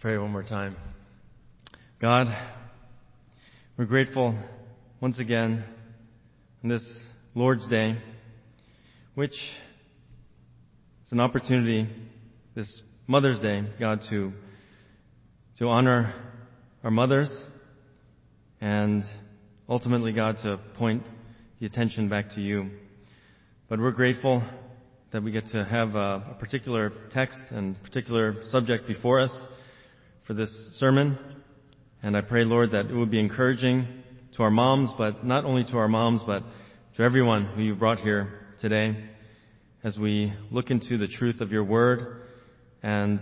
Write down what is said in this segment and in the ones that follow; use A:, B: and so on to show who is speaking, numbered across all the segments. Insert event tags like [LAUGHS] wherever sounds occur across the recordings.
A: pray one more time. God, we're grateful once again on this Lord's Day, which is an opportunity, this Mother's Day, God, to, to honor our mothers and ultimately, God, to point the attention back to you. But we're grateful that we get to have a, a particular text and particular subject before us for this sermon. And I pray, Lord, that it would be encouraging to our moms, but not only to our moms, but to everyone who you've brought here today as we look into the truth of your word and,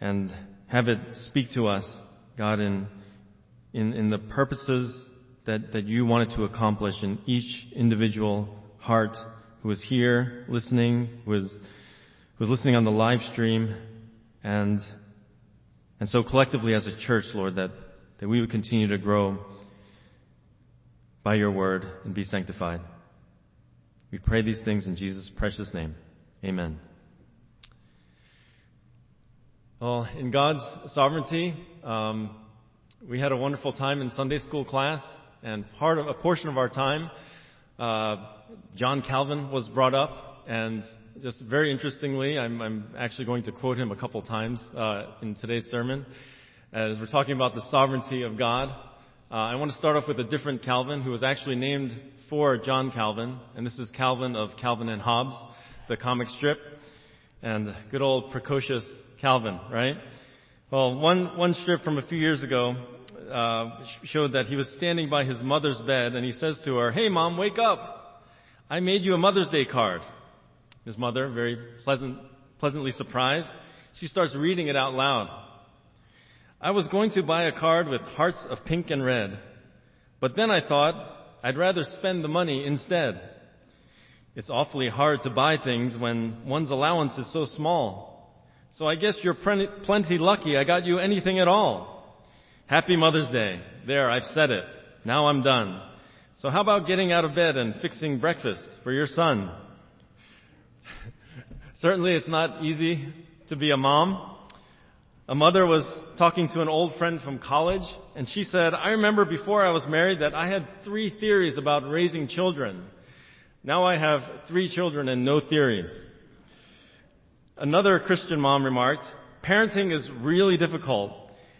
A: and have it speak to us, God, in, in, in the purposes that, that you wanted to accomplish in each individual heart who is here listening, who was, was listening on the live stream, and and so collectively as a church, Lord, that, that we would continue to grow by your word and be sanctified. We pray these things in Jesus' precious name. Amen. Well, in God's sovereignty, um, we had a wonderful time in Sunday school class, and part of a portion of our time, uh, John Calvin was brought up, and just very interestingly, I'm, I'm actually going to quote him a couple times uh, in today's sermon as we're talking about the sovereignty of God. Uh, I want to start off with a different Calvin who was actually named for John Calvin, and this is Calvin of Calvin and Hobbes, the comic strip, and good old precocious Calvin, right? Well, one one strip from a few years ago uh, showed that he was standing by his mother's bed, and he says to her, "Hey, mom, wake up! I made you a Mother's Day card." His mother, very pleasant, pleasantly surprised, she starts reading it out loud. I was going to buy a card with hearts of pink and red, but then I thought I'd rather spend the money instead. It's awfully hard to buy things when one's allowance is so small. So I guess you're plenty lucky I got you anything at all. Happy Mother's Day. There, I've said it. Now I'm done. So how about getting out of bed and fixing breakfast for your son? Certainly it's not easy to be a mom. A mother was talking to an old friend from college, and she said, I remember before I was married that I had three theories about raising children. Now I have three children and no theories. Another Christian mom remarked, parenting is really difficult,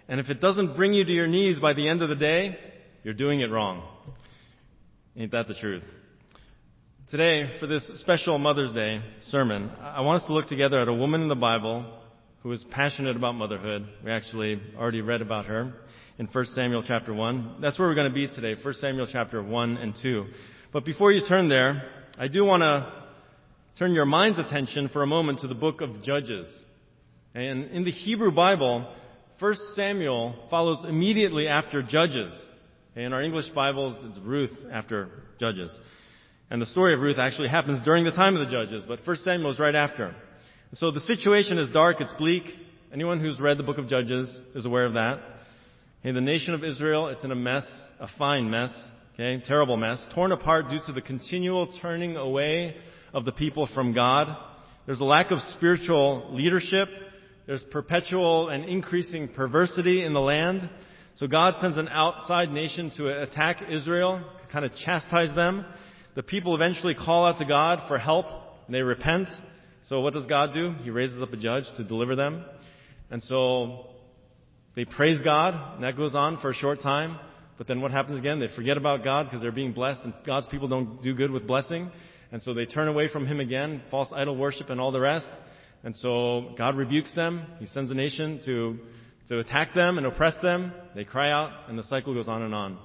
A: and if it doesn't bring you to your knees by the end of the day, you're doing it wrong. Ain't that the truth? Today, for this special Mother's Day sermon, I want us to look together at a woman in the Bible who is passionate about motherhood. We actually already read about her in 1 Samuel chapter 1. That's where we're going to be today, 1 Samuel chapter 1 and 2. But before you turn there, I do want to turn your mind's attention for a moment to the book of Judges. And in the Hebrew Bible, 1 Samuel follows immediately after Judges. In our English Bibles, it's Ruth after Judges. And the story of Ruth actually happens during the time of the judges, but 1 Samuel is right after. So the situation is dark, it's bleak. Anyone who's read the book of Judges is aware of that. Okay, the nation of Israel, it's in a mess, a fine mess, okay, terrible mess, torn apart due to the continual turning away of the people from God. There's a lack of spiritual leadership. There's perpetual and increasing perversity in the land. So God sends an outside nation to attack Israel, to kind of chastise them. The people eventually call out to God for help and they repent. So what does God do? He raises up a judge to deliver them. And so they praise God and that goes on for a short time. But then what happens again? They forget about God because they're being blessed and God's people don't do good with blessing. And so they turn away from Him again, false idol worship and all the rest. And so God rebukes them. He sends a nation to, to attack them and oppress them. They cry out and the cycle goes on and on.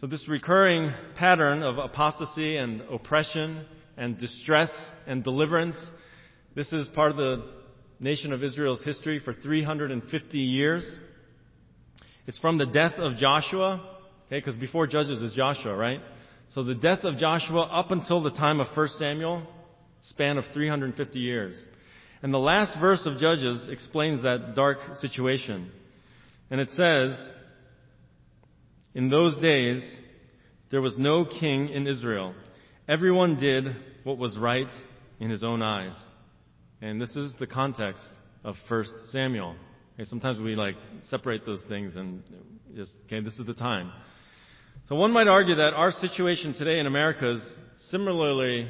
A: So this recurring pattern of apostasy and oppression and distress and deliverance, this is part of the nation of Israel's history for 350 years. It's from the death of Joshua, okay, because before Judges is Joshua, right? So the death of Joshua up until the time of 1 Samuel, span of 350 years. And the last verse of Judges explains that dark situation. And it says, in those days, there was no king in Israel. Everyone did what was right in his own eyes. And this is the context of 1 Samuel. Okay, sometimes we like separate those things and just, okay, this is the time. So one might argue that our situation today in America is similarly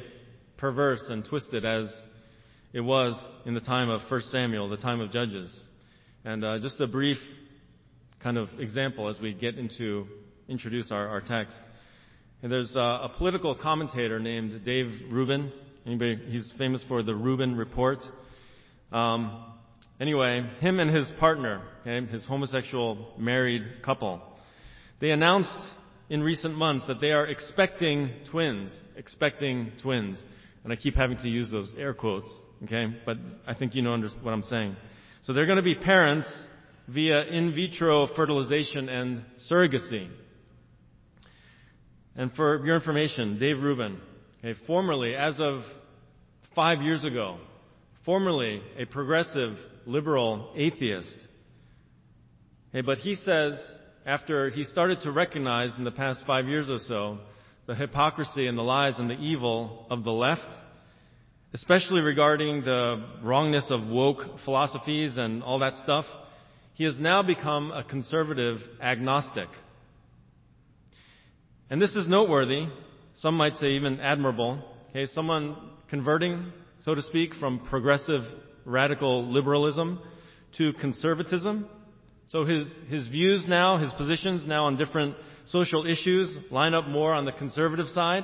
A: perverse and twisted as it was in the time of 1 Samuel, the time of Judges. And uh, just a brief kind of example as we get into introduce our, our text. And there's uh, a political commentator named Dave Rubin. Anybody? He's famous for the Rubin Report. Um, anyway, him and his partner, okay, his homosexual married couple, they announced in recent months that they are expecting twins, expecting twins. And I keep having to use those air quotes, okay? But I think you know what I'm saying. So they're going to be parents via in vitro fertilization and surrogacy. And for your information, Dave Rubin, okay, formerly, as of five years ago, formerly a progressive, liberal atheist. Okay, but he says, after he started to recognize in the past five years or so the hypocrisy and the lies and the evil of the left, especially regarding the wrongness of woke philosophies and all that stuff, he has now become a conservative agnostic. And this is noteworthy. Some might say even admirable. Okay, someone converting, so to speak, from progressive radical liberalism to conservatism. So his, his views now, his positions now on different social issues line up more on the conservative side.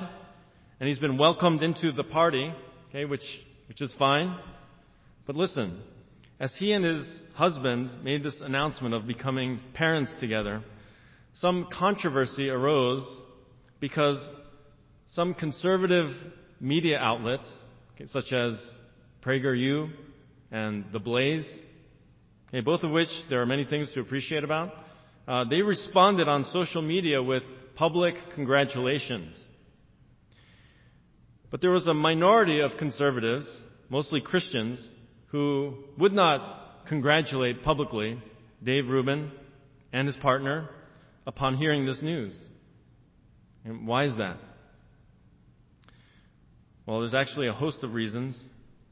A: And he's been welcomed into the party, okay, which, which is fine. But listen, as he and his husband made this announcement of becoming parents together, some controversy arose because some conservative media outlets, okay, such as PragerU and The Blaze, okay, both of which there are many things to appreciate about, uh, they responded on social media with public congratulations. But there was a minority of conservatives, mostly Christians, who would not congratulate publicly Dave Rubin and his partner upon hearing this news. And why is that? Well, there's actually a host of reasons,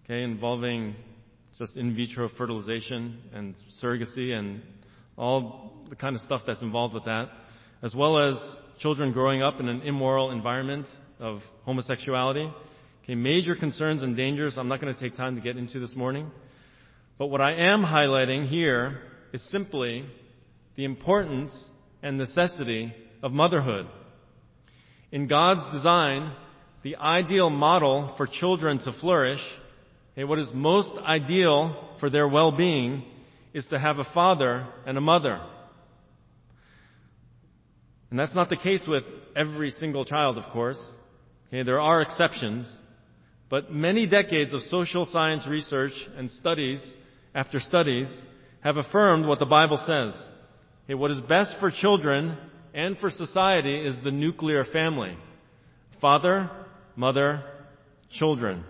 A: okay, involving just in vitro fertilization and surrogacy and all the kind of stuff that's involved with that, as well as children growing up in an immoral environment of homosexuality Okay, major concerns and dangers I'm not going to take time to get into this morning. But what I am highlighting here is simply the importance and necessity of motherhood. In God's design, the ideal model for children to flourish, okay, what is most ideal for their well-being is to have a father and a mother. And that's not the case with every single child, of course. Okay, there are exceptions. But many decades of social science research and studies after studies have affirmed what the Bible says. Okay, what is best for children and for society is the nuclear family. Father, mother, children.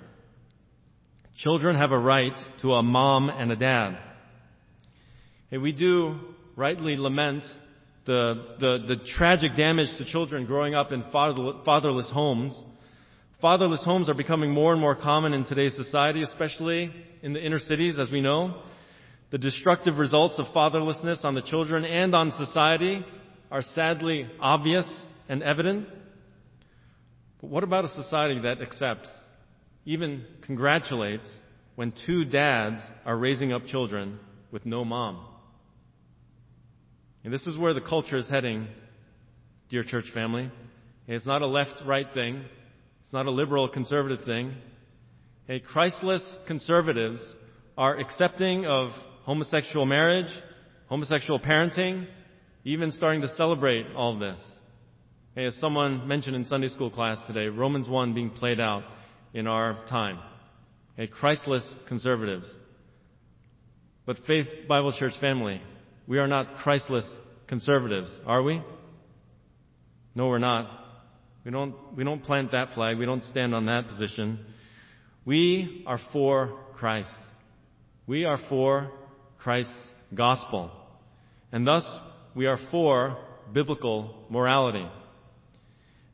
A: Children have a right to a mom and a dad. Okay, we do rightly lament the, the, the tragic damage to children growing up in fatherless homes Fatherless homes are becoming more and more common in today's society, especially in the inner cities, as we know. The destructive results of fatherlessness on the children and on society are sadly obvious and evident. But what about a society that accepts, even congratulates, when two dads are raising up children with no mom? And this is where the culture is heading, dear church family. It's not a left-right thing. Not a liberal conservative thing. Okay, Christless conservatives are accepting of homosexual marriage, homosexual parenting, even starting to celebrate all this. As someone mentioned in Sunday school class today, Romans 1 being played out in our time. Okay, Christless conservatives. But Faith Bible Church family, we are not Christless conservatives, are we? No, we're not. We don't, we don't plant that flag. We don't stand on that position. We are for Christ. We are for Christ's gospel. And thus, we are for biblical morality.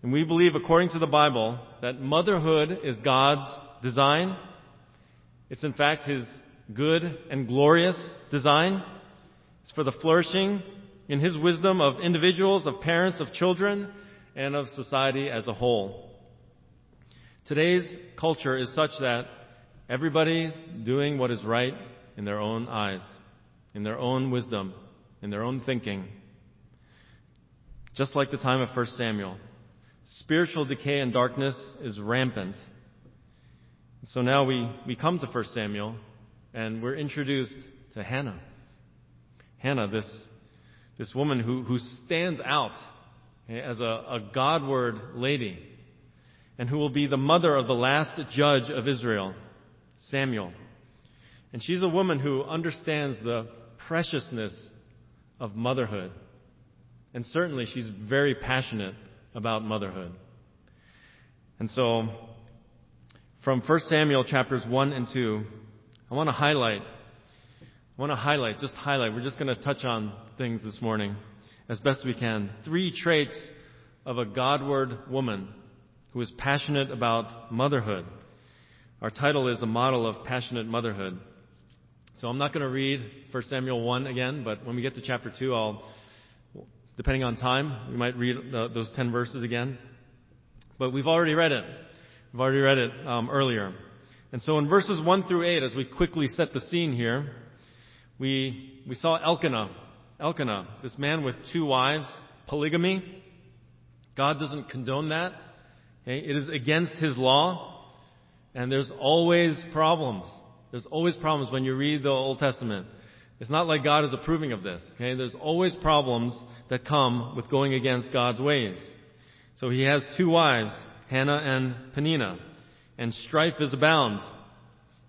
A: And we believe, according to the Bible, that motherhood is God's design. It's in fact His good and glorious design. It's for the flourishing in His wisdom of individuals, of parents, of children, and of society as a whole. Today's culture is such that everybody's doing what is right in their own eyes, in their own wisdom, in their own thinking. Just like the time of 1 Samuel. Spiritual decay and darkness is rampant. So now we, we come to 1 Samuel and we're introduced to Hannah. Hannah, this, this woman who, who stands out Eh, as a, a Godward lady and who will be the mother of the last judge of Israel, Samuel. And she's a woman who understands the preciousness of motherhood. And certainly she's very passionate about motherhood. And so, from 1 Samuel chapters 1 and 2, I want to highlight, I want to highlight, just highlight, we're just going to touch on things this morning as best we can. Three traits of a Godward woman who is passionate about motherhood. Our title is A Model of Passionate Motherhood. So I'm not going to read 1 Samuel 1 again, but when we get to chapter 2, I'll, depending on time, we might read the, those 10 verses again. But we've already read it. We've already read it um, earlier. And so in verses 1 through 8, as we quickly set the scene here, we, we saw Elkanah. Elkanah, this man with two wives, polygamy. God doesn't condone that. It is against his law. And there's always problems. There's always problems when you read the Old Testament. It's not like God is approving of this. Okay? There's always problems that come with going against God's ways. So he has two wives, Hannah and Penina, and strife is abound.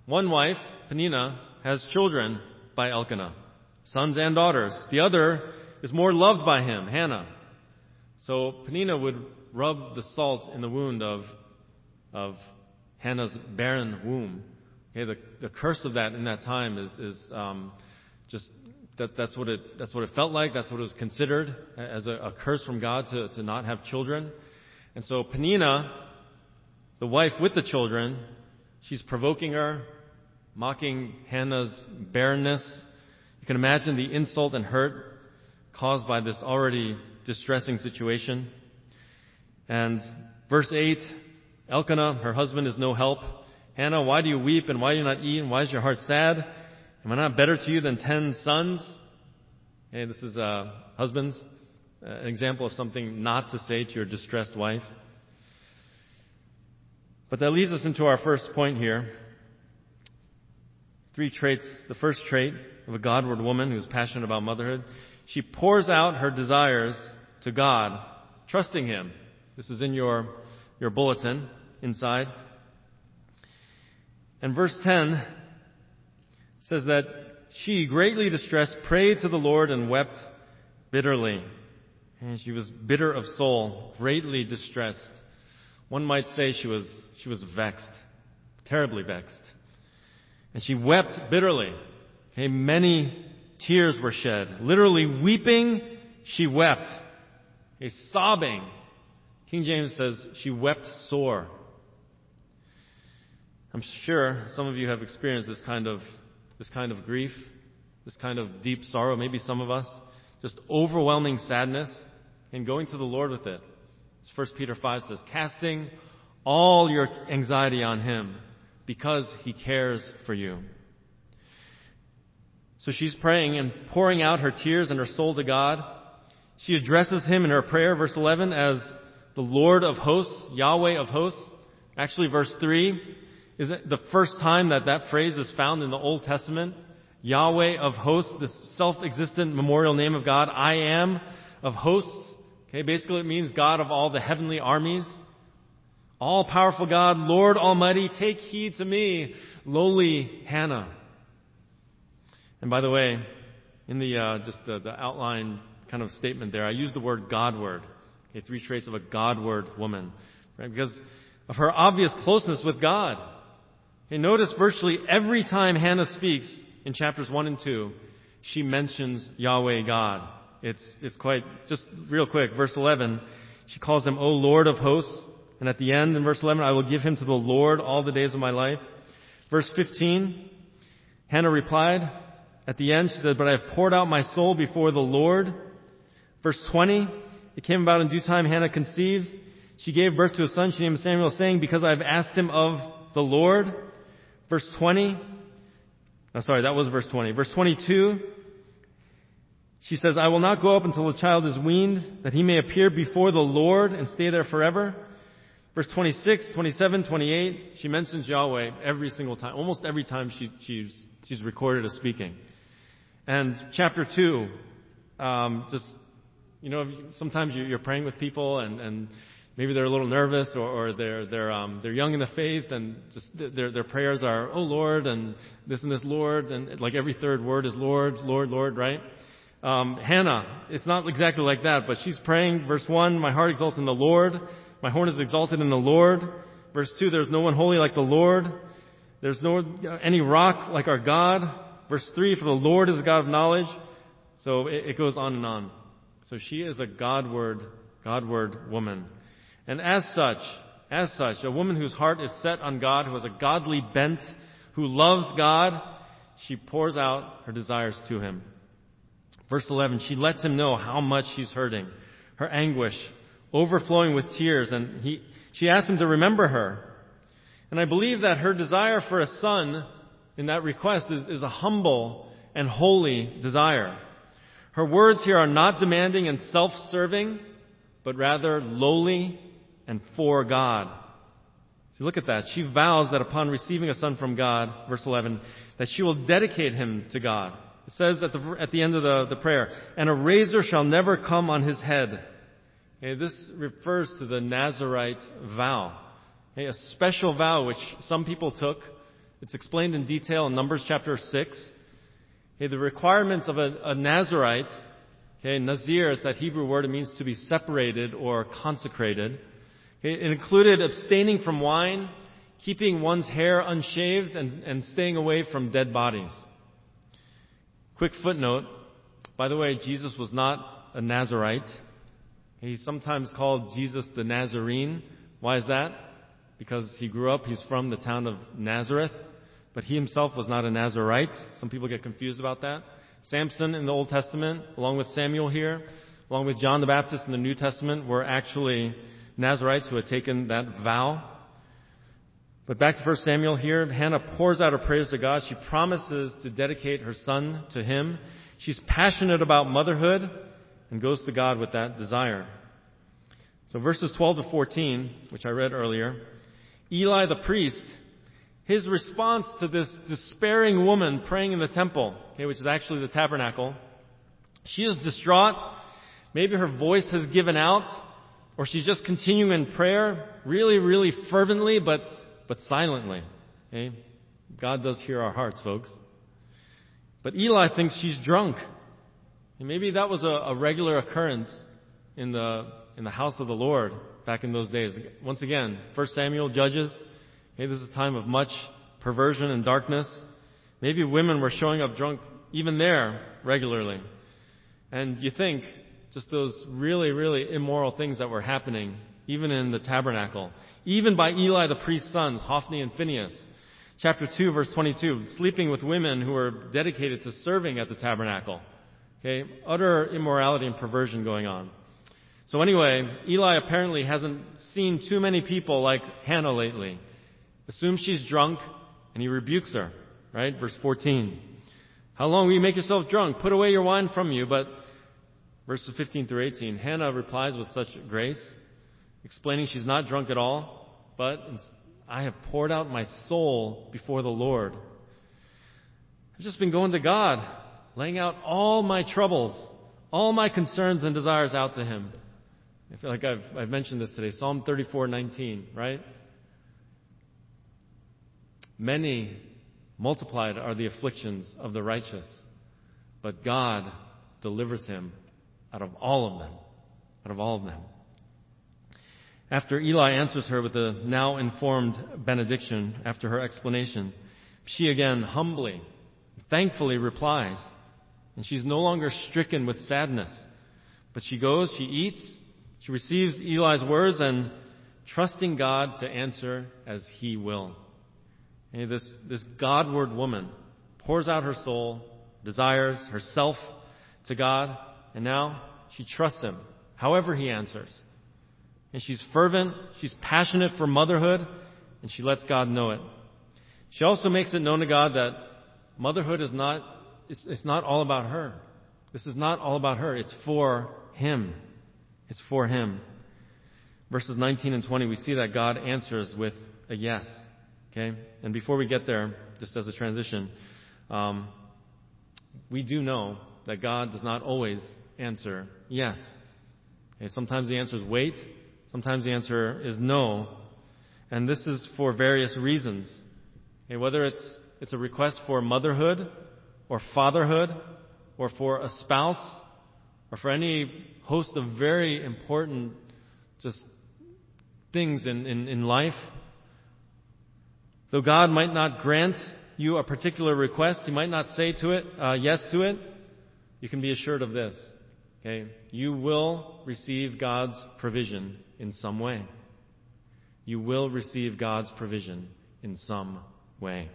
A: One wife, Penina, has children by Elkanah, sons and daughters. The other is more loved by him, Hannah. So Penina would rub the salt in the wound of, of Hannah's barren womb. Okay, the, the curse of that in that time is, is um, just that, that's what it that's what it felt like. That's what it was considered as a, a curse from God to, to not have children. And so Penina, the wife with the children, she's provoking her, mocking Hannah's barrenness. You can imagine the insult and hurt caused by this already distressing situation. And verse 8, Elkanah, her husband, is no help. Hannah, why do you weep and why do you not eat and why is your heart sad? Am I not better to you than ten sons? Hey, this is uh, husbands, uh, an example of something not to say to your distressed wife. But that leads us into our first point here. Three traits. The first trait of a Godward woman who's passionate about motherhood. She pours out her desires to God, trusting Him. This is in your, your bulletin inside. And verse 10 says that she, greatly distressed, prayed to the Lord and wept bitterly. And she was bitter of soul, greatly distressed. One might say she was, she was vexed, terribly vexed. And she wept bitterly. Okay, many tears were shed. Literally weeping, she wept. Okay, sobbing. King James says she wept sore. I'm sure some of you have experienced this kind of, this kind of grief, this kind of deep sorrow, maybe some of us, just overwhelming sadness, and going to the Lord with it. As 1 Peter 5 says, casting all your anxiety on Him because He cares for you. So she's praying and pouring out her tears and her soul to God. She addresses Him in her prayer, verse 11, as the Lord of hosts, Yahweh of hosts. Actually, verse 3 is the first time that that phrase is found in the Old Testament. Yahweh of hosts, this self-existent memorial name of God, I am of hosts. Okay, basically it means God of all the heavenly armies. All powerful God, Lord Almighty, take heed to me, lowly Hannah. And by the way, in the uh, just the, the outline kind of statement there, I used the word Godward. Okay, three traits of a Godward woman, right? Because of her obvious closeness with God. Okay, notice virtually every time Hannah speaks in chapters 1 and 2, she mentions Yahweh God. It's, it's quite, just real quick, verse 11, she calls him, O Lord of hosts. And at the end, in verse 11, I will give him to the Lord all the days of my life. Verse 15, Hannah replied, at the end, she said, But I have poured out my soul before the Lord. Verse 20, it came about in due time, Hannah conceived. She gave birth to a son, she named Samuel, saying, Because I have asked him of the Lord. Verse 20, oh, sorry, that was verse 20. Verse 22, she says, I will not go up until the child is weaned, that he may appear before the Lord and stay there forever. Verse 26, 27, 28, she mentions Yahweh every single time, almost every time she, she's, she's recorded as speaking. And chapter 2, um, just, you know, sometimes you're praying with people and, and maybe they're a little nervous or, or they're, they're, um, they're young in the faith and just their, their prayers are, oh Lord, and this and this Lord, and like every third word is Lord, Lord, Lord, right? Um, Hannah, it's not exactly like that, but she's praying, verse 1, my heart exalts in the Lord, my horn is exalted in the Lord. Verse 2, there's no one holy like the Lord. There's no any rock like our God. Verse 3, for the Lord is a God of knowledge. So it, it goes on and on. So she is a Godward, Godward woman. And as such, as such, a woman whose heart is set on God, who has a godly bent, who loves God, she pours out her desires to him. Verse 11, she lets him know how much she's hurting, her anguish, overflowing with tears, and he, she asks him to remember her. And I believe that her desire for a son in that request is, is a humble and holy desire. Her words here are not demanding and self-serving, but rather lowly and for God. See, look at that. She vows that upon receiving a son from God, verse 11, that she will dedicate him to God. It says at the, at the end of the, the prayer, and a razor shall never come on his head. This refers to the Nazarite vow. A special vow which some people took. It's explained in detail in Numbers chapter 6. Okay, the requirements of a, a Nazarite, okay, Nazir is that Hebrew word, it means to be separated or consecrated. It included abstaining from wine, keeping one's hair unshaved, and, and staying away from dead bodies. Quick footnote. By the way, Jesus was not a Nazarite. He's sometimes called Jesus the Nazarene. Why is that? Because he grew up, he's from the town of Nazareth, but he himself was not a Nazarite. Some people get confused about that. Samson in the Old Testament, along with Samuel here, along with John the Baptist in the New Testament, were actually Nazarites who had taken that vow. But back to 1 Samuel here, Hannah pours out her prayers to God. She promises to dedicate her son to him. She's passionate about motherhood and goes to God with that desire. So verses 12 to 14, which I read earlier, Eli the priest, his response to this despairing woman praying in the temple, okay, which is actually the tabernacle, she is distraught. Maybe her voice has given out, or she's just continuing in prayer, really, really fervently, but but silently. Okay? God does hear our hearts, folks. But Eli thinks she's drunk. And maybe that was a, a regular occurrence in the, in the house of the Lord back in those days. Once again, 1 Samuel, Judges. Okay, this is a time of much perversion and darkness. Maybe women were showing up drunk even there regularly. And you think just those really, really immoral things that were happening, even in the tabernacle even by Eli the priest's sons, Hophni and Phinehas. Chapter 2 verse 22, sleeping with women who were dedicated to serving at the tabernacle. Okay, utter immorality and perversion going on. So anyway, Eli apparently hasn't seen too many people like Hannah lately. Assumes she's drunk, and he rebukes her. Right? Verse 14. How long will you make yourself drunk? Put away your wine from you. But verses 15 through 18, Hannah replies with such grace explaining she's not drunk at all, but I have poured out my soul before the Lord. I've just been going to God, laying out all my troubles, all my concerns and desires out to Him. I feel like I've, I've mentioned this today. Psalm 34:19, right? Many multiplied are the afflictions of the righteous, but God delivers him out of all of them. Out of all of them. After Eli answers her with a now informed benediction after her explanation, she again humbly, thankfully replies, and she's no longer stricken with sadness, but she goes, she eats, she receives Eli's words and trusting God to answer as he will. this, this Godward woman pours out her soul desires, herself to God, and now she trusts Him, however He answers. And she's fervent, she's passionate for motherhood, and she lets God know it. She also makes it known to God that motherhood is not, it's, it's not all about her. This is not all about her. It's for Him. It's for Him. Verses 19 and 20, we see that God answers with a yes. Okay? And before we get there, just as a transition, um, we do know that God does not always answer yes. Okay? Sometimes the answer is wait. Sometimes the answer is no. And this is for various reasons. Okay? Whether it's, it's a request for motherhood or fatherhood or for a spouse or for any host of very important just things in, in, in life. Though God might not grant you a particular request, He might not say to it, uh, yes to it, you can be assured of this. Okay? You will receive God's provision in some way. You will receive God's provision in some way.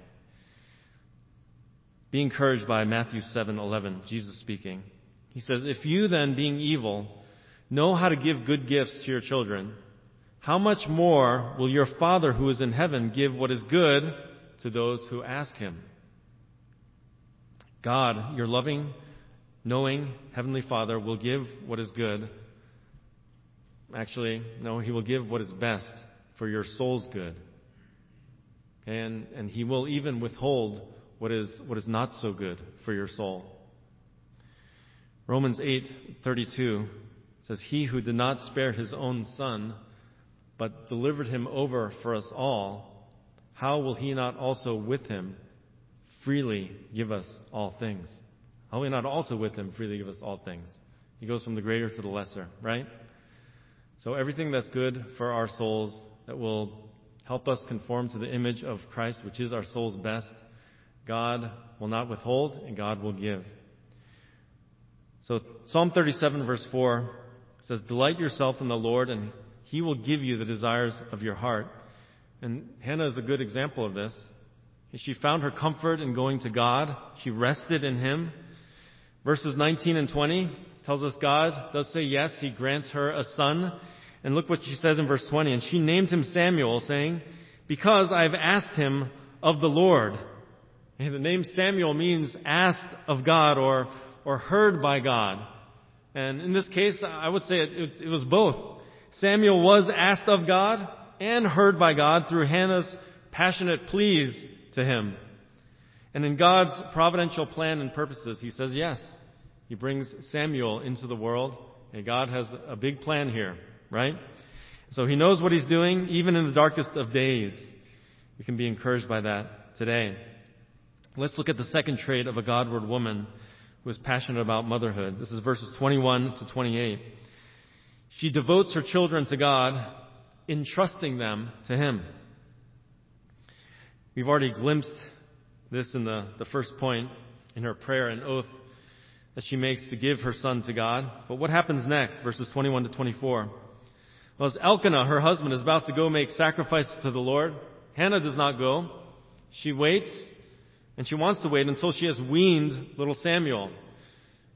A: Be encouraged by Matthew 7:11, Jesus speaking. He says, "If you then, being evil, know how to give good gifts to your children, how much more will your Father who is in heaven give what is good to those who ask him?" God, your loving, knowing Heavenly Father, will give what is good. Actually, no, He will give what is best for your soul's good. And, and He will even withhold what is, what is not so good for your soul. Romans 8:32 says he who did not spare his own son but delivered him over for us all how will he not also with him freely give us all things? How will he not also with him freely give us all things? He goes from the greater to the lesser right? So everything that's good for our souls that will help us conform to the image of Christ which is our soul's best God will not withhold and God will give. So Psalm 37 verse 4 says, Delight yourself in the Lord and He will give you the desires of your heart. And Hannah is a good example of this. She found her comfort in going to God. She rested in Him. Verses 19 and 20 tells us God does say yes. He grants her a son. And look what she says in verse 20. And she named him Samuel, saying, Because I have asked him of the Lord. And the name Samuel means asked of God or, or heard by God. And in this case, I would say it, it, it was both. Samuel was asked of God and heard by God through Hannah's passionate pleas to him. And in God's providential plan and purposes, he says yes. He brings Samuel into the world, and God has a big plan here, right? So he knows what he's doing, even in the darkest of days. We can be encouraged by that today. Let's look at the second trait of a Godward woman who is passionate about motherhood. This is verses 21 to 28. She devotes her children to God, entrusting them to Him. We've already glimpsed this in the, the first point in her prayer and oath that she makes to give her son to God. But what happens next? Verses 21 to 24. Well, as Elkanah, her husband, is about to go make sacrifices to the Lord, Hannah does not go. She waits and she wants to wait until she has weaned little Samuel.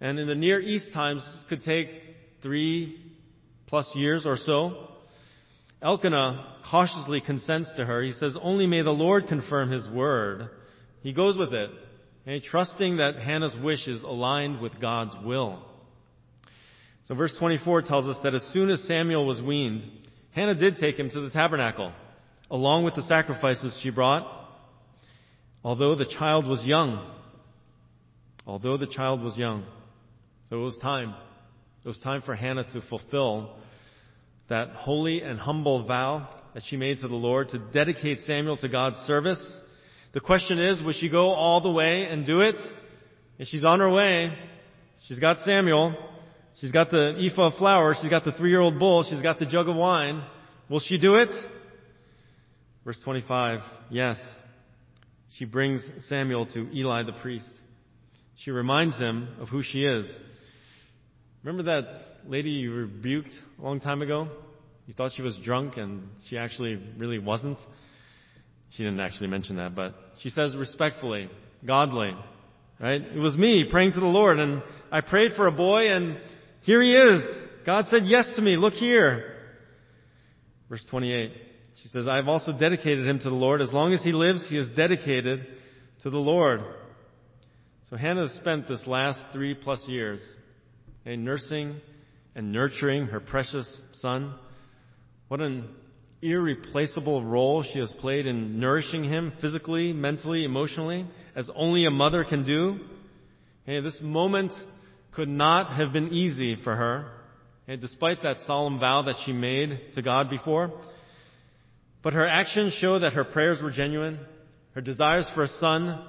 A: And in the Near East times, this could take three plus years or so. Elkanah cautiously consents to her. He says, only may the Lord confirm his word. He goes with it, okay, trusting that Hannah's wish is aligned with God's will. So verse 24 tells us that as soon as Samuel was weaned, Hannah did take him to the tabernacle, along with the sacrifices she brought, although the child was young. Although the child was young. So it was time. It was time for Hannah to fulfill that holy and humble vow that she made to the Lord to dedicate Samuel to God's service. The question is, will she go all the way and do it? If she's on her way, she's got Samuel, she's got the ephah of flour, she's got the three-year-old bull, she's got the jug of wine. Will she do it? Verse 25, yes. She brings Samuel to Eli the priest. She reminds him of who she is. Remember that lady you rebuked a long time ago? You thought she was drunk and she actually really wasn't? She didn't actually mention that, but she says respectfully, godly, Right? It was me praying to the Lord and I prayed for a boy and here he is. God said yes to me. Look here. Verse 28. She says, I have also dedicated him to the Lord. As long as he lives, he is dedicated to the Lord. So Hannah has spent this last three plus years in nursing and nurturing her precious son. What an irreplaceable role she has played in nourishing him physically, mentally, emotionally, as only a mother can do. This moment could not have been easy for her, despite that solemn vow that she made to God before. But her actions show that her prayers were genuine. Her desires for a son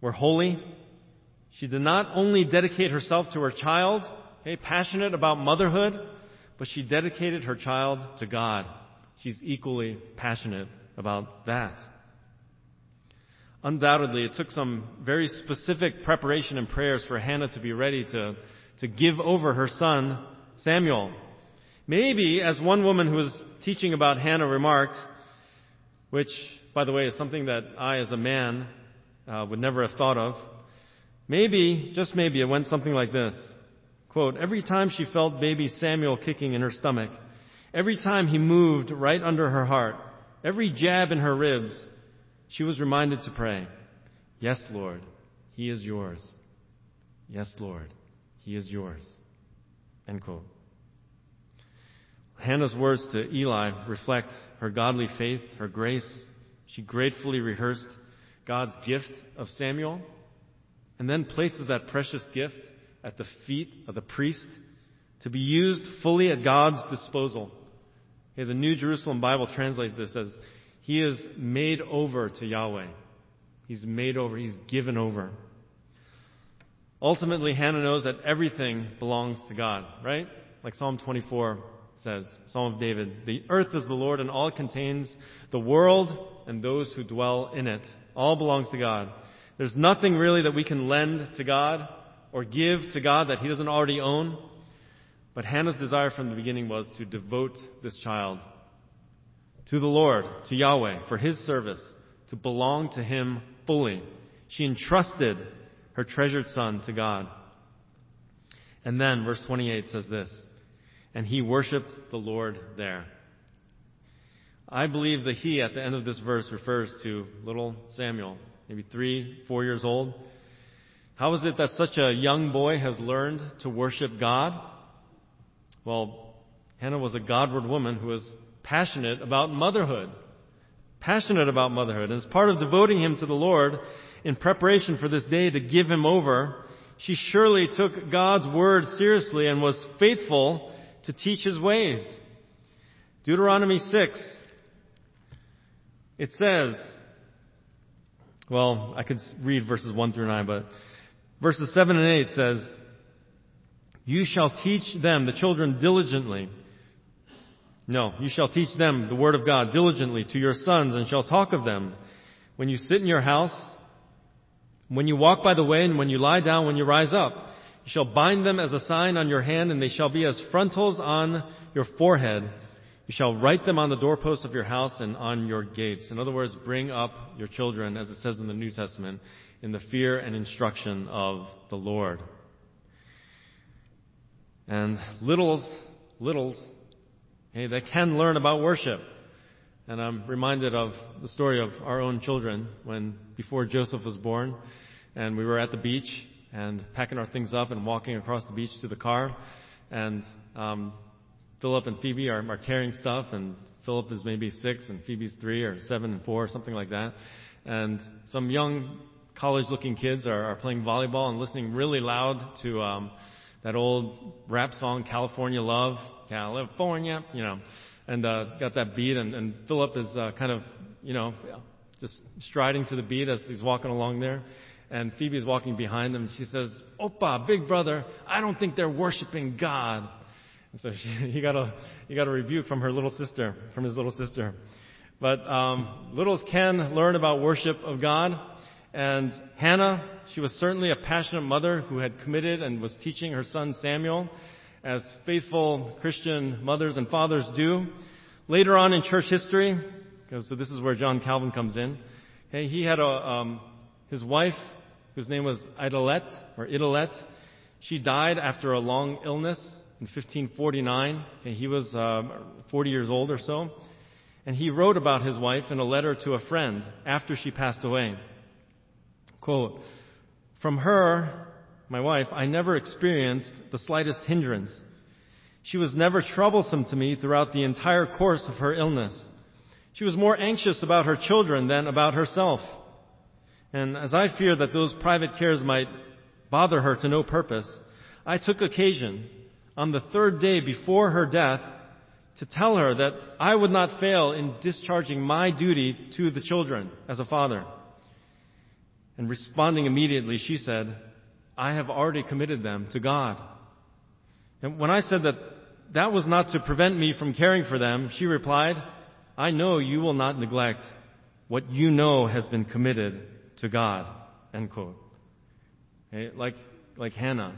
A: were holy. She did not only dedicate herself to her child, okay, passionate about motherhood, but she dedicated her child to God. She's equally passionate about that. Undoubtedly, it took some very specific preparation and prayers for Hannah to be ready to, to give over her son, Samuel. Maybe, as one woman who was teaching about Hannah remarked, which, by the way, is something that I, as a man, uh, would never have thought of. Maybe, just maybe, it went something like this. Quote, every time she felt baby Samuel kicking in her stomach, every time he moved right under her heart, every jab in her ribs, she was reminded to pray, Yes, Lord, he is yours. Yes, Lord, he is yours. End quote. Hannah's words to Eli reflect her godly faith, her grace. She gratefully rehearsed God's gift of Samuel, and then places that precious gift at the feet of the priest to be used fully at God's disposal. Okay, the New Jerusalem Bible translates this as He is made over to Yahweh. He's made over, He's given over. Ultimately, Hannah knows that everything belongs to God, right? Like Psalm 24 says, Psalm of David, the earth is the Lord and all it contains, the world and those who dwell in it. All belongs to God. There's nothing really that we can lend to God or give to God that He doesn't already own. But Hannah's desire from the beginning was to devote this child to the Lord, to Yahweh, for His service, to belong to Him fully. She entrusted her treasured son to God. And then verse 28 says this, and he worshiped the Lord there. I believe the he at the end of this verse refers to little Samuel, maybe three, four years old. How is it that such a young boy has learned to worship God? Well, Hannah was a Godward woman who was passionate about motherhood. Passionate about motherhood. And as part of devoting him to the Lord in preparation for this day to give him over, she surely took God's word seriously and was faithful to teach his ways. Deuteronomy 6, it says, well, I could read verses 1 through 9, but verses 7 and 8 says, You shall teach them, the children, diligently. No, you shall teach them the word of God diligently to your sons and shall talk of them when you sit in your house, when you walk by the way and when you lie down, when you rise up. You shall bind them as a sign on your hand and they shall be as frontals on your forehead. You shall write them on the doorposts of your house and on your gates. In other words, bring up your children, as it says in the New Testament, in the fear and instruction of the Lord. And littles, littles, hey, they can learn about worship. And I'm reminded of the story of our own children when, before Joseph was born, and we were at the beach and packing our things up and walking across the beach to the car. And um, Philip and Phoebe are, are carrying stuff, and Philip is maybe six, and Phoebe's three, or seven and four, or something like that. And some young college-looking kids are, are playing volleyball and listening really loud to um, that old rap song, "California Love," California, you know, and uh, it's got that beat. And, and Philip is uh, kind of, you know, just striding to the beat as he's walking along there. And Phoebe's walking behind him. She says, "Opa, big brother, I don't think they're worshiping God." And so she, [LAUGHS] he got a he got a rebuke from her little sister, from his little sister. But um, littles can learn about worship of God. And Hannah, she was certainly a passionate mother who had committed and was teaching her son Samuel, as faithful Christian mothers and fathers do. Later on in church history, so this is where John Calvin comes in. He had a um, his wife whose name was Idelette or Idelette. She died after a long illness in 1549. He was uh, 40 years old or so. And he wrote about his wife in a letter to a friend after she passed away. Quote, From her, my wife, I never experienced the slightest hindrance. She was never troublesome to me throughout the entire course of her illness. She was more anxious about her children than about herself. And as I feared that those private cares might bother her to no purpose, I took occasion on the third day before her death to tell her that I would not fail in discharging my duty to the children as a father. And responding immediately, she said, I have already committed them to God. And when I said that that was not to prevent me from caring for them, she replied, I know you will not neglect what you know has been committed to God. End quote. Okay? Like, like Hannah,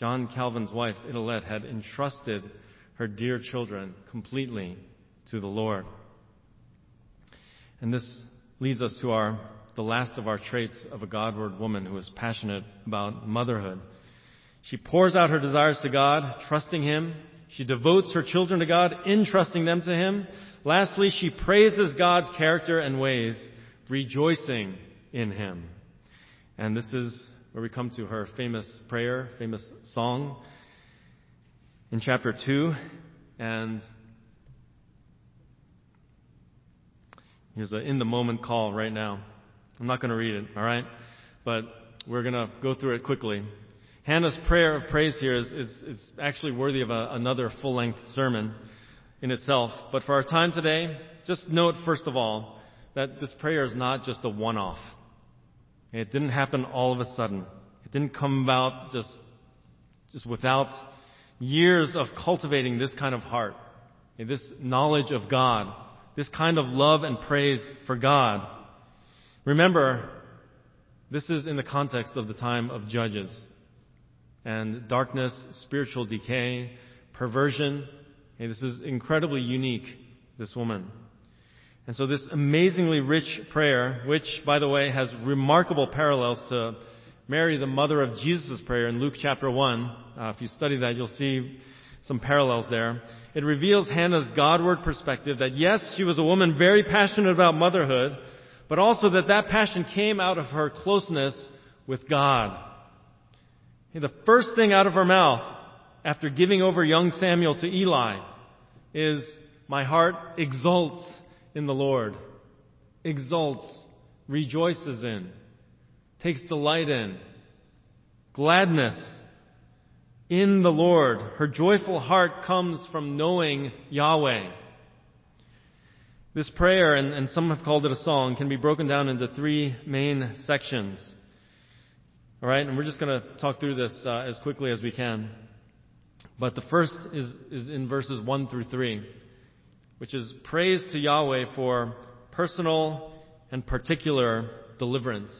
A: John Calvin's wife, Idelette, had entrusted her dear children completely to the Lord. And this leads us to our, the last of our traits of a Godward woman who is passionate about motherhood. She pours out her desires to God, trusting Him. She devotes her children to God, entrusting them to Him. Lastly, she praises God's character and ways, rejoicing in Him. And this is where we come to her famous prayer, famous song in chapter 2. And here's an in the moment call right now. I'm not going to read it, alright? But we're going to go through it quickly. Hannah's prayer of praise here is, is, is actually worthy of a, another full length sermon in itself. But for our time today, just note first of all that this prayer is not just a one off. It didn't happen all of a sudden. It didn't come about just, just without years of cultivating this kind of heart, this knowledge of God, this kind of love and praise for God. Remember, this is in the context of the time of Judges and darkness, spiritual decay, perversion. Okay, this is incredibly unique, this woman. And so this amazingly rich prayer, which, by the way, has remarkable parallels to Mary, the mother of Jesus' prayer in Luke chapter 1. Uh, if you study that, you'll see some parallels there. It reveals Hannah's Godward perspective that yes, she was a woman very passionate about motherhood, but also that that passion came out of her closeness with God. The first thing out of her mouth after giving over young Samuel to Eli is, my heart exults in the Lord. Exults, rejoices in, takes delight in, gladness in the Lord. Her joyful heart comes from knowing Yahweh. This prayer, and, and some have called it a song, can be broken down into three main sections. All right, and we're just going to talk through this uh, as quickly as we can. But the first is, is in verses 1 through 3, which is praise to Yahweh for personal and particular deliverance.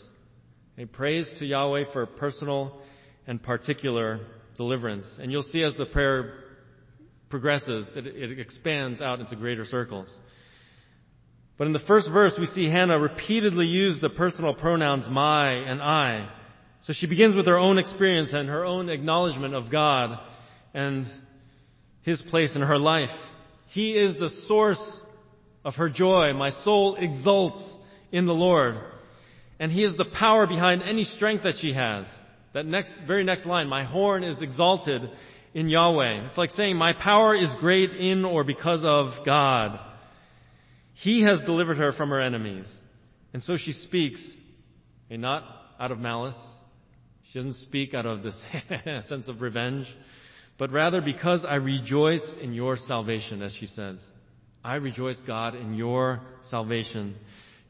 A: A praise to Yahweh for personal and particular deliverance. And you'll see as the prayer progresses, it, it expands out into greater circles. But in the first verse, we see Hannah repeatedly use the personal pronouns my and I so she begins with her own experience and her own acknowledgement of God and His place in her life. He is the source of her joy. My soul exults in the Lord. And He is the power behind any strength that she has. That next, very next line, my horn is exalted in Yahweh. It's like saying, my power is great in or because of God. He has delivered her from her enemies. And so she speaks, and not out of malice, she doesn't speak out of this [LAUGHS] sense of revenge, but rather because I rejoice in your salvation, as she says. I rejoice, God, in your salvation.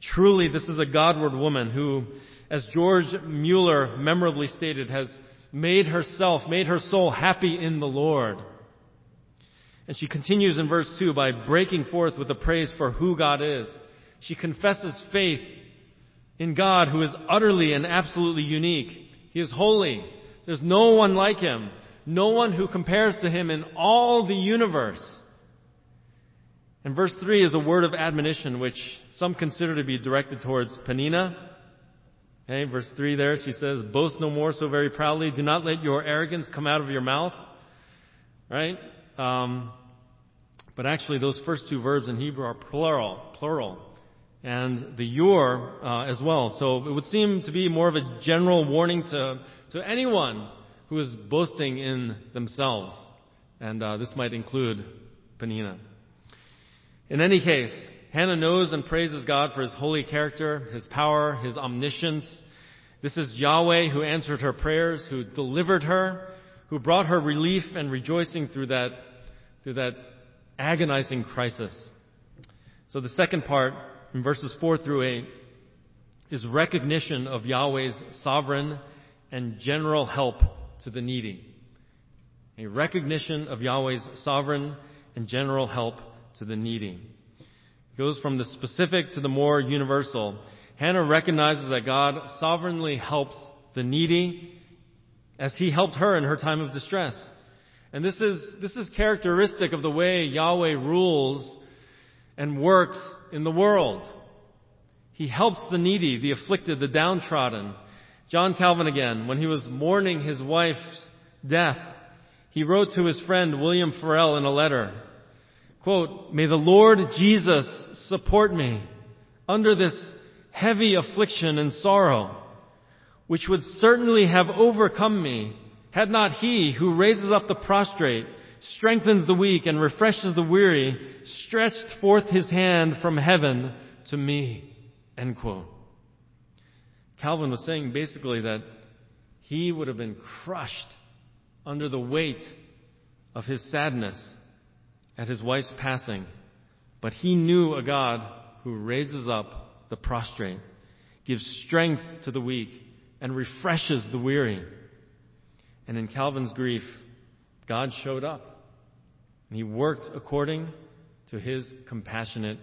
A: Truly, this is a Godward woman who, as George Mueller memorably stated, has made herself, made her soul happy in the Lord. And she continues in verse 2 by breaking forth with a praise for who God is. She confesses faith in God who is utterly and absolutely unique. He is holy. There's no one like him. No one who compares to him in all the universe. And verse 3 is a word of admonition which some consider to be directed towards Peninnah. Okay, verse 3 there, she says, Boast no more so very proudly. Do not let your arrogance come out of your mouth. Right? Um, but actually, those first two verbs in Hebrew are plural, plural. And the your uh, as well. So it would seem to be more of a general warning to, to anyone who is boasting in themselves. And uh, this might include Peninnah. In any case, Hannah knows and praises God for his holy character, his power, his omniscience. This is Yahweh who answered her prayers, who delivered her, who brought her relief and rejoicing through that, through that agonizing crisis. So the second part, in verses 4 through 8, is recognition of Yahweh's sovereign and general help to the needy. A recognition of Yahweh's sovereign and general help to the needy. It goes from the specific to the more universal. Hannah recognizes that God sovereignly helps the needy as he helped her in her time of distress. And this is, this is characteristic of the way Yahweh rules and works in the world. He helps the needy, the afflicted, the downtrodden. John Calvin again, when he was mourning his wife's death, he wrote to his friend William Farel in a letter, Quote, May the Lord Jesus support me under this heavy affliction and sorrow, which would certainly have overcome me had not he who raises up the prostrate, strengthens the weak, and refreshes the weary, stretched forth his hand from heaven to me. End quote. Calvin was saying basically that he would have been crushed under the weight of his sadness at his wife's passing, but he knew a God who raises up the prostrate, gives strength to the weak, and refreshes the weary. And in Calvin's grief, God showed up. And he worked according to his compassionate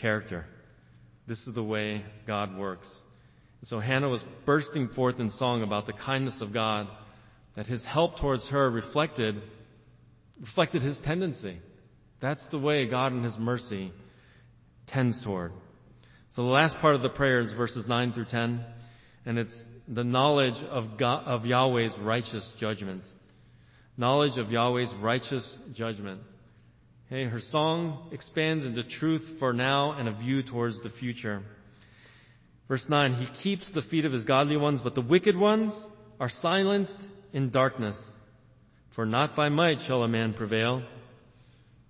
A: character. This is the way God works. So Hannah was bursting forth in song about the kindness of God, that his help towards her reflected reflected his tendency. That's the way God in his mercy tends toward. So the last part of the prayer is verses 9 through 10, and it's the knowledge of, God, of Yahweh's righteous judgment. Knowledge of Yahweh's righteous judgment. Hey, her song expands into truth for now and a view towards the future. Verse 9, He keeps the feet of His godly ones, but the wicked ones are silenced in darkness. For not by might shall a man prevail.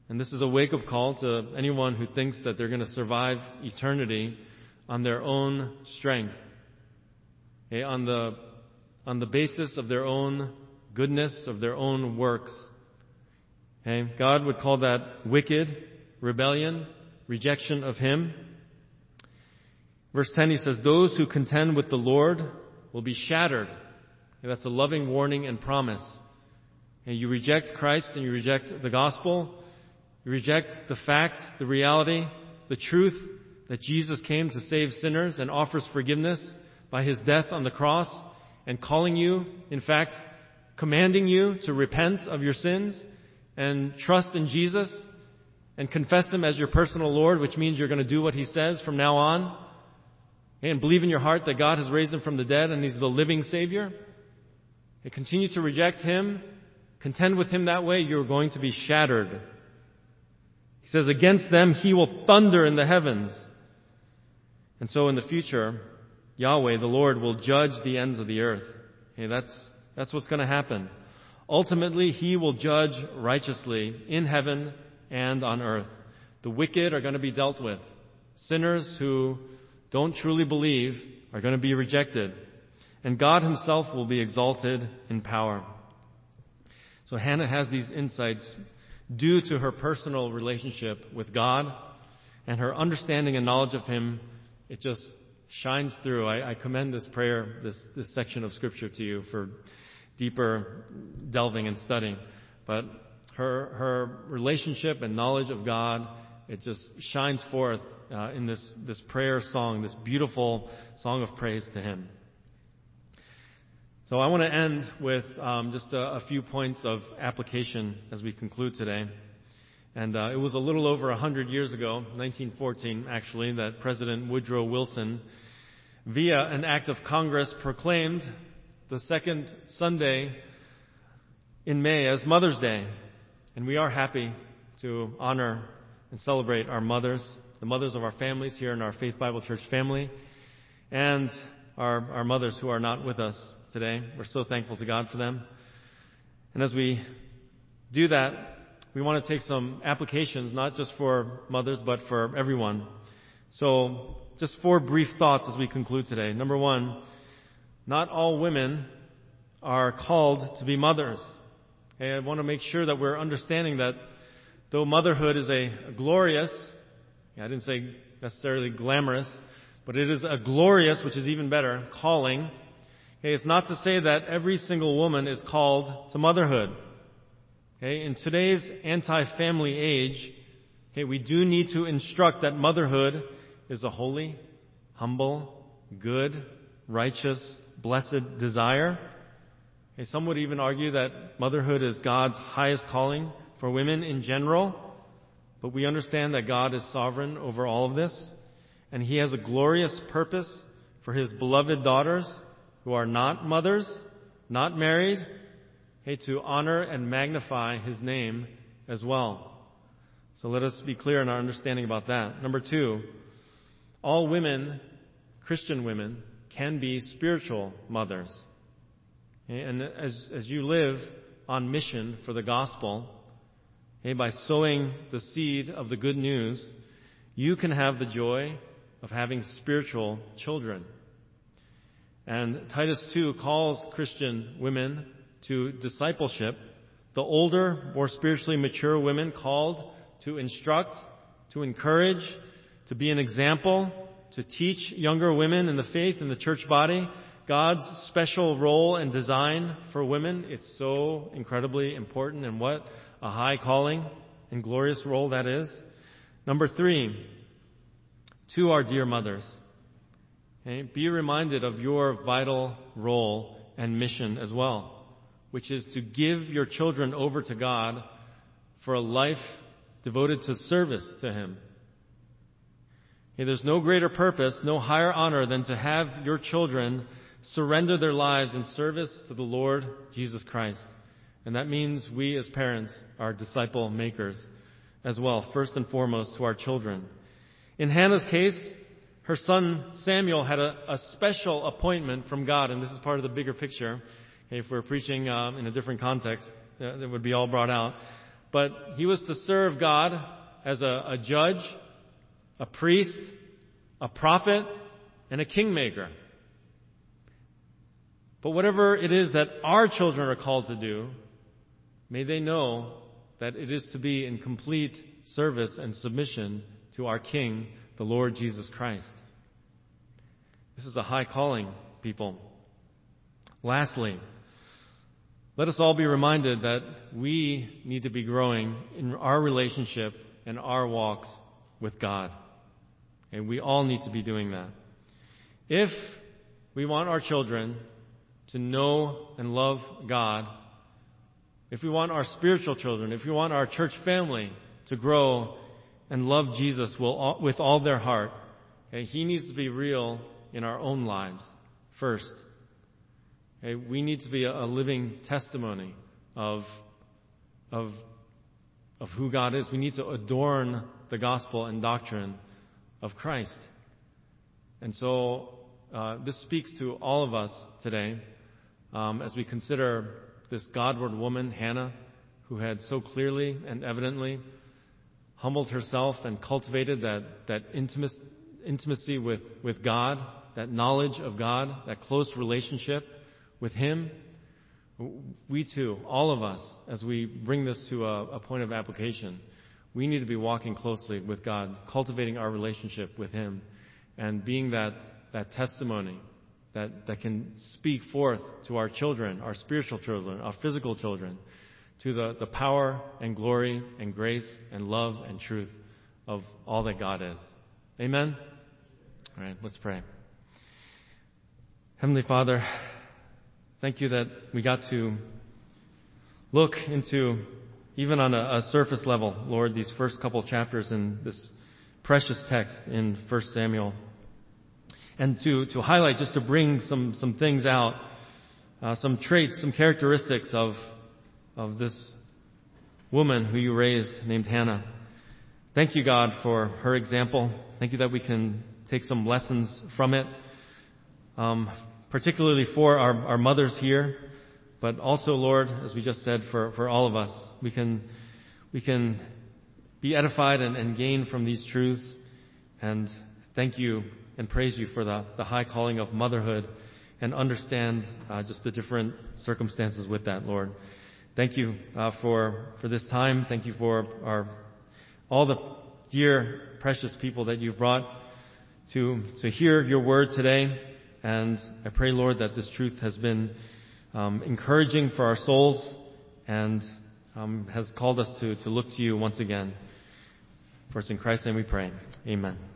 A: And this is a wake up call to anyone who thinks that they're going to survive eternity on their own strength. Okay, on the, on the basis of their own goodness, of their own works. Okay, God would call that wicked, rebellion, rejection of Him. Verse 10, he says, Those who contend with the Lord will be shattered. Okay, that's a loving warning and promise. And you reject Christ and you reject the gospel. You reject the fact, the reality, the truth that Jesus came to save sinners and offers forgiveness by his death on the cross and calling you, in fact, commanding you to repent of your sins and trust in Jesus and confess him as your personal Lord, which means you're going to do what he says from now on and believe in your heart that God has raised him from the dead and he's the living Savior. And continue to reject him contend with him that way, you're going to be shattered. He says, against them he will thunder in the heavens. And so in the future, Yahweh, the Lord, will judge the ends of the earth. Okay, that's, that's what's going to happen. Ultimately, he will judge righteously in heaven and on earth. The wicked are going to be dealt with. Sinners who don't truly believe are going to be rejected. And God himself will be exalted in power. So Hannah has these insights due to her personal relationship with God and her understanding and knowledge of Him. It just shines through. I, I commend this prayer, this, this section of Scripture to you for deeper delving and studying. But her, her relationship and knowledge of God, it just shines forth uh, in this, this prayer song, this beautiful song of praise to Him. So I want to end with um, just a, a, few points of application as we conclude today. And uh, it was a little over 100 years ago, 1914 actually, that President Woodrow Wilson via an act of Congress, proclaimed the second Sunday in May as Mother's Day. And we are happy to honor and celebrate our mothers, the mothers of our families here in our Faith Bible Church family, and our, our mothers who are not with us today. We're so thankful to God for them. And as we do that, we want to take some applications, not just for mothers, but for everyone. So, just four brief thoughts as we conclude today. Number one, not all women are called to be mothers. Okay, I want to make sure that we're understanding that though motherhood is a, glorious, I didn't say necessarily glamorous, but it is a glorious, which is even better, calling. Okay, it's not to say that every single woman is called to motherhood. Okay, in today's anti-family age, okay, we do need to instruct that motherhood is a holy, humble, good, righteous, blessed desire. Okay, some would even argue that motherhood is God's highest calling for women in general, but we understand that God is sovereign over all of this, and He has a glorious purpose for His beloved daughters who are not mothers, not married, okay, to honor and magnify His name as well. So let us be clear in our understanding about that. Number two, all women, Christian women, can be spiritual mothers. And as, as you live on mission for the gospel, okay, by sowing the seed of the good news, you can have the joy of having spiritual children. And Titus 2 calls Christian women to discipleship. The older, more spiritually mature women called to instruct, to encourage, to be an example, to teach younger women in the faith in the church body God's special role and design for women. It's so incredibly important and what a high calling and glorious role that is. Number three, to our dear mothers. Okay, be reminded of your vital role and mission as well, which is to give your children over to God for a life devoted to service to Him. Okay, there's no greater purpose, no higher honor than to have your children surrender their lives in service to the Lord Jesus Christ. And that means we as parents are disciple makers as well, first and foremost to our children. In Hannah's case, her son Samuel had a, a special appointment from God, and this is part of the bigger picture. Okay, if we're preaching um, in a different context, uh, that would be all brought out. But he was to serve God as a, a judge, a priest, a prophet, and a kingmaker. But whatever it is that our children are called to do, may they know that it is to be in complete service and submission to our King, the Lord Jesus Christ. This is a high calling, people. Lastly, let us all be reminded that we need to be growing in our relationship and our walks with God. And we all need to be doing that. If we want our children to know and love God, if we want our spiritual children, if we want our church family to grow and love Jesus with all their heart, okay, He needs to be real in our own lives first. Okay, we need to be a, living testimony of, of, of who God is. We need to adorn the gospel and doctrine of Christ. And so uh, this speaks to all of us today um, as we consider this Godward woman, Hannah, who had so clearly and evidently humbled herself and cultivated that, that intimacy with, with God, that knowledge of God, that close relationship with Him. We too, all of us, as we bring this to a, a point of application, we need to be walking closely with God, cultivating our relationship with Him, and being that, that testimony that, that can speak forth to our children, our spiritual children, our physical children, to the, the power and glory and grace and love and truth of all that God is. Amen? All right, let's pray. Heavenly Father, thank you that we got to look into, even on a, a surface level, Lord, these first couple chapters in this precious text in 1 Samuel. And to, to highlight, just to bring some, some things out, uh, some traits, some characteristics of, of this woman who you raised named Hannah. Thank you, God, for her example. Thank you that we can take some lessons from it, um, particularly for our, our mothers here, but also, Lord, as we just said, for, for all of us. We can, we can be edified and, and gain from these truths. And thank you and praise you for the, the high calling of motherhood and understand uh, just the different circumstances with that, Lord. Thank you uh, for for this time. Thank you for our all the dear, precious people that you've brought to to hear your word today. And I pray, Lord, that this truth has been um, encouraging for our souls and um, has called us to to look to you once again. For it's in Christ's name we pray. Amen.